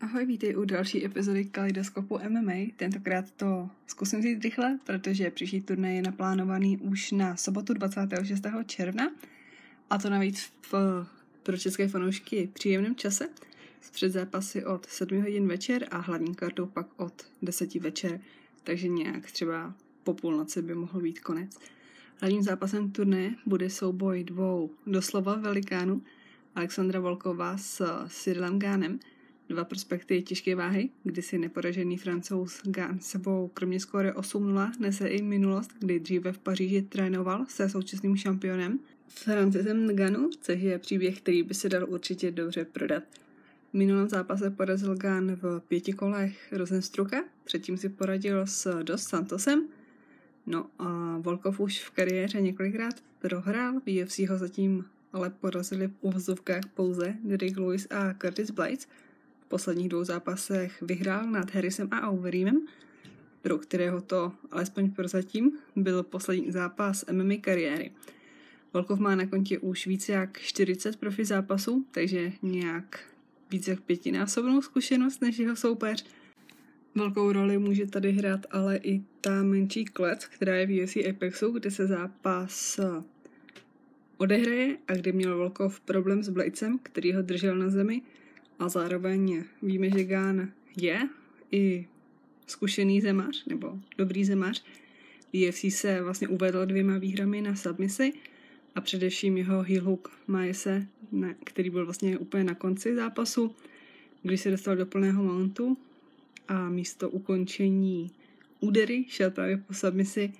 Ahoj, vítej u další epizody Kaleidoskopu MMA. Tentokrát to zkusím říct rychle, protože příští turnaj je naplánovaný už na sobotu 26. června a to navíc v, pro české fanoušky příjemném čase s předzápasy od 7 hodin večer a hlavní kartou pak od 10 večer, takže nějak třeba po půlnoci by mohl být konec. Hlavním zápasem turné bude souboj dvou doslova velikánů, Alexandra Volková s Cyrilem Gánem, dva prospekty těžké váhy, kdy si neporažený francouz Gán sebou kromě skóre 8-0 nese i minulost, kdy dříve v Paříži trénoval se současným šampionem Francizem Ganu, což je příběh, který by se dal určitě dobře prodat. V minulém zápase porazil Gan v pěti kolech Rosenstruka, předtím si poradil s Dos Santosem, no a Volkov už v kariéře několikrát prohrál, v ho zatím ale porazili v uvozovkách pouze Derek Lewis a Curtis Blades. V posledních dvou zápasech vyhrál nad Harrisem a Overeemem, pro kterého to, alespoň prozatím, byl poslední zápas MMA kariéry. Volkov má na kontě už více jak 40 profi zápasů, takže nějak více jak pětinásobnou zkušenost než jeho soupeř. Velkou roli může tady hrát ale i ta menší klec, která je v UFC Apexu, kde se zápas odehraje a kde měl Volkov problém s Bladesem, který ho držel na zemi a zároveň víme, že Gán je i zkušený zemař, nebo dobrý zemař. UFC se vlastně uvedl dvěma výhrami na submisi a především jeho heel hook Majese, který byl vlastně úplně na konci zápasu, když se dostal do plného mountu a místo ukončení údery šel právě po submisi,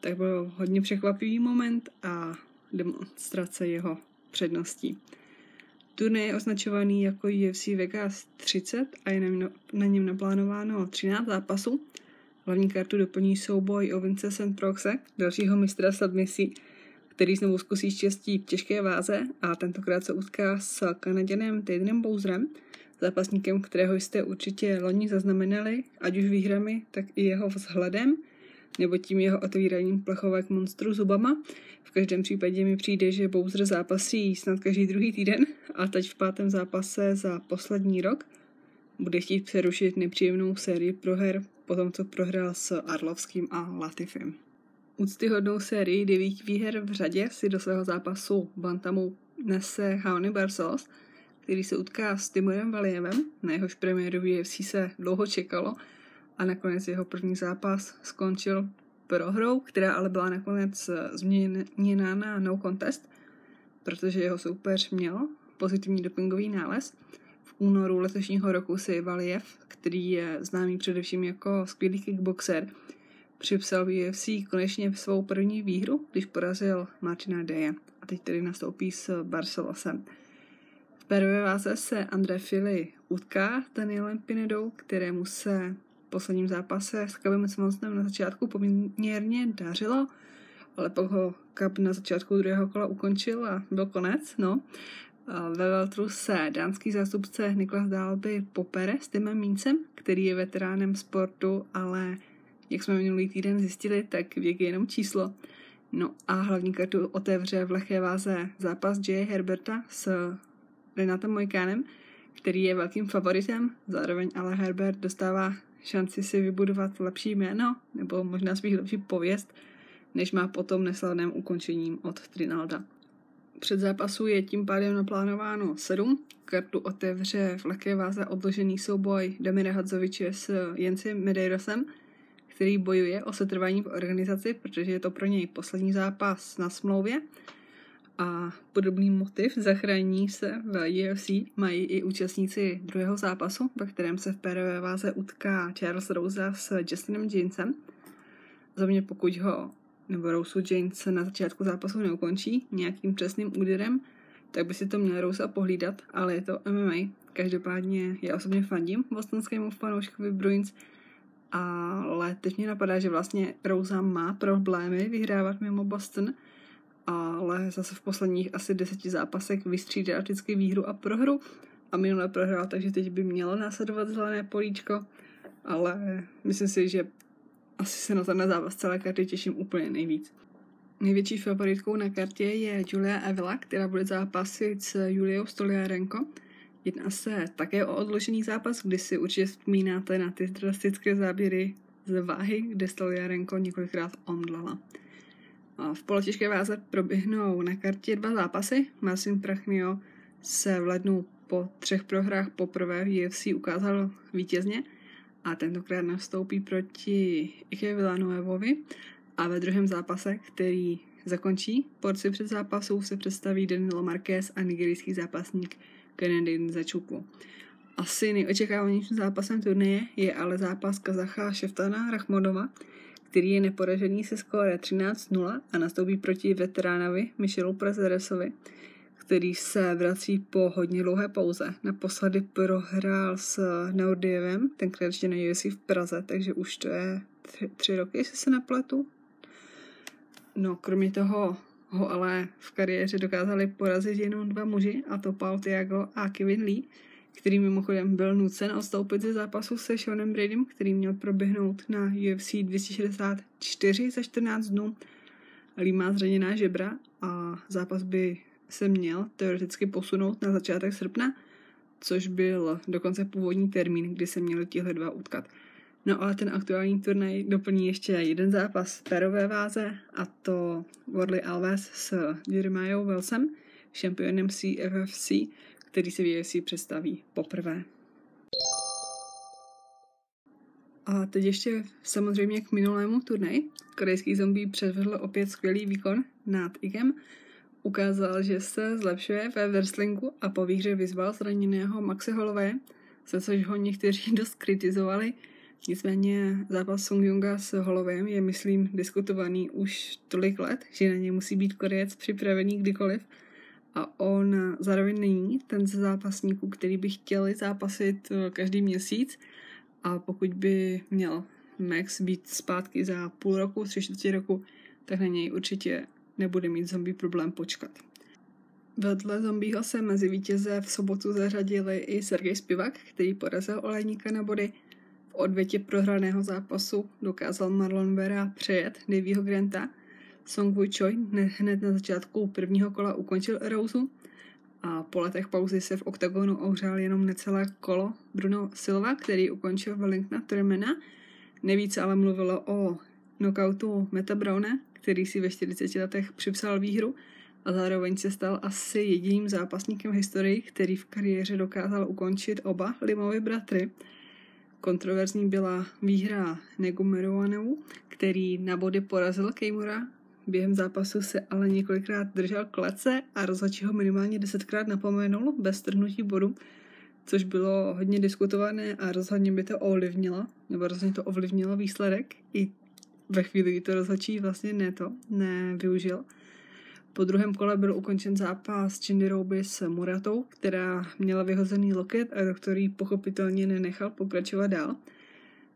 tak byl hodně překvapivý moment a demonstrace jeho předností. Turnaj je označovaný jako UFC Vegas 30 a je na něm naplánováno 13 zápasů. Hlavní kartu doplní souboj o Vince St. Proxe, dalšího mistra submisí, který znovu zkusí štěstí v těžké váze a tentokrát se utká s Kanaděnem Tadenem Bowserem, zápasníkem, kterého jste určitě loni zaznamenali, ať už výhrami, tak i jeho vzhledem, nebo tím jeho otvíraním plechovek monstru zubama. V každém případě mi přijde, že Bowser zápasí snad každý druhý týden a teď v pátém zápase za poslední rok bude chtít přerušit nepříjemnou sérii proher po tom, co prohrál s Arlovským a Latifem. Úctyhodnou sérii devíti výher v řadě si do svého zápasu Bantamu nese Haony Barsos, který se utká s Timurem Valievem, na jehož premiéru UFC se dlouho čekalo a nakonec jeho první zápas skončil prohrou, která ale byla nakonec změněna na no contest, protože jeho soupeř měl pozitivní dopingový nález. V únoru letošního roku si Valiev, který je známý především jako skvělý kickboxer, připsal UFC konečně svou první výhru, když porazil Martina Deje a teď tedy nastoupí s Barcelosem. V prvé váze se André Fili utká s Danielem Pinedou, kterému se posledním zápase s Kabem Simonsem na začátku poměrně dařilo, ale pak ho Kab na začátku druhého kola ukončil a byl konec, no. Ve Veltru se dánský zástupce Niklas Dálby popere s Timem Míncem, který je veteránem sportu, ale jak jsme minulý týden zjistili, tak věk je jenom číslo. No a hlavní kartu otevře v lehké váze zápas J. Herberta s Renatem Mojkánem, který je velkým favoritem, zároveň ale Herbert dostává šanci si vybudovat lepší jméno, nebo možná spíš lepší pověst, než má potom neslavném ukončením od Trinalda. Před zápasu je tím pádem naplánováno 7. Kartu otevře v lehké váze odložený souboj Damira Hadzoviče s Jencem Medeirosem – který bojuje o setrvání v organizaci, protože je to pro něj poslední zápas na smlouvě. A podobný motiv zachrání se v UFC mají i účastníci druhého zápasu, ve kterém se v pérové váze utká Charles Rosa s Justinem Jamesem. Za mě pokud ho nebo Rose James na začátku zápasu neukončí nějakým přesným úderem, tak by si to měl Rosa pohlídat, ale je to MMA. Každopádně já osobně fandím bostonskému fanouškovi Bruins, ale teď mě napadá, že vlastně Rosa má problémy vyhrávat mimo Boston, ale zase v posledních asi deseti zápasech vystřídá vždycky výhru a prohru a minule prohrál, takže teď by mělo následovat zelené políčko, ale myslím si, že asi se na ten zápas celé karty těším úplně nejvíc. Největší favoritkou na kartě je Julia Evela, která bude zápasit s Juliou Stoliarenko, Jedná se také o odložený zápas, kdy si určitě vzpomínáte na ty drastické záběry z váhy, kde Stoljarenko několikrát omdlala. V polotěžké váze proběhnou na kartě dva zápasy. Marcin Prachnio se v lednu po třech prohrách poprvé v UFC ukázal vítězně a tentokrát nastoupí proti Ike Villanuevovi a ve druhém zápase, který zakončí porci před zápasů, se představí Danilo Marquez a nigerijský zápasník Kennedy Začupu. Asi nejočekávanějším zápasem turnaje je ale zápas Kazacha Šeftana Rachmodova, který je neporažený se skóre 13-0 a nastoupí proti veteránovi Michelu Prezeresovi, který se vrací po hodně dlouhé pauze. Naposledy prohrál s Neurdievem, tenkrát ještě na UFC v Praze, takže už to je tři, tři roky, jestli se napletu. No, kromě toho ho ale v kariéře dokázali porazit jenom dva muži, a to Paul Tiago a Kevin Lee, který mimochodem byl nucen odstoupit ze zápasu se Seanem Bradym, který měl proběhnout na UFC 264 za 14 dnů. Lee má zraněná žebra a zápas by se měl teoreticky posunout na začátek srpna, což byl dokonce původní termín, kdy se měli tihle dva utkat. No ale ten aktuální turnaj doplní ještě jeden zápas perové váze a to Worley Alves s Jeremiah Wilsem, šampionem CFFC, který se v UFC představí poprvé. A teď ještě samozřejmě k minulému turnaji. Korejský zombie předvedl opět skvělý výkon nad Igem. Ukázal, že se zlepšuje ve wrestlingu a po výhře vyzval zraněného Maxe Holloway, za což ho někteří dost kritizovali. Nicméně zápas Sung Junga s Hollowayem je, myslím, diskutovaný už tolik let, že na ně musí být Korejec připravený kdykoliv – a on zároveň není ten ze zápasníků, který by chtěli zápasit eh, každý měsíc a pokud by měl Max být zpátky za půl roku, tři čtvrtě roku, tak na něj určitě nebude mít zombie problém počkat. Vedle zombího se mezi vítěze v sobotu zařadili i Sergej Spivak, který porazil Olejníka na body. V odvětě prohraného zápasu dokázal Marlon Vera přejet Davyho Granta – Song Woo Choi hned na začátku prvního kola ukončil Erousu a po letech pauzy se v oktagonu ohřál jenom necelé kolo Bruno Silva, který ukončil Wellingtona Turmena. Nejvíc ale mluvilo o knockoutu Meta Browne, který si ve 40 letech připsal výhru a zároveň se stal asi jediným zápasníkem v historii, který v kariéře dokázal ukončit oba Limovi bratry. Kontroverzní byla výhra Negumeruaneu, který na body porazil Kejmura Během zápasu se ale několikrát držel klece a rozhodčí ho minimálně desetkrát napomenul bez strhnutí bodu, což bylo hodně diskutované a rozhodně by to ovlivnilo, nebo rozhodně to ovlivnilo výsledek i ve chvíli, kdy to rozhodčí vlastně ne to, nevyužil. Po druhém kole byl ukončen zápas Cindy Roby s Muratou, která měla vyhozený loket a doktor jí pochopitelně nenechal pokračovat dál.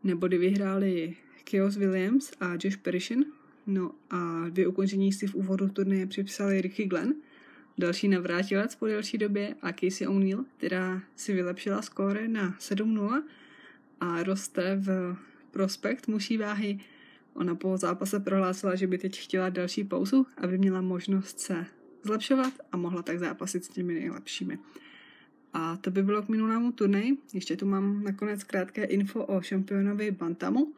Nebody vyhráli Chaos Williams a Josh Perishin, No a dvě ukončení si v úvodu turnaje připsali Ricky Glenn, další navrátilec po delší době a Casey O'Neill, která si vylepšila skóre na 7-0 a roste v prospekt muší váhy. Ona po zápase prohlásila, že by teď chtěla další pauzu, aby měla možnost se zlepšovat a mohla tak zápasit s těmi nejlepšími. A to by bylo k minulému turnaji. Ještě tu mám nakonec krátké info o šampionovi Bantamu.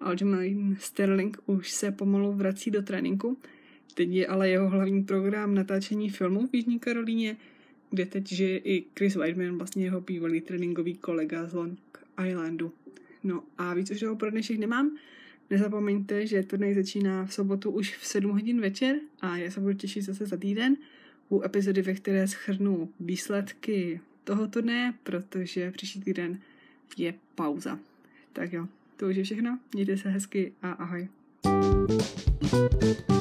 Aljamain Sterling už se pomalu vrací do tréninku. Teď je ale jeho hlavní program natáčení filmu v Jižní Karolíně, kde teď žije i Chris Weidman, vlastně jeho bývalý tréninkový kolega z Long Islandu. No a víc už toho pro dnešek nemám. Nezapomeňte, že turnaj začíná v sobotu už v 7 hodin večer a já se budu těšit zase za týden u epizody, ve které schrnu výsledky toho turnaje, protože příští týden je pauza. Tak jo, to už je všechno. Mějte se hezky a ahoj. thank you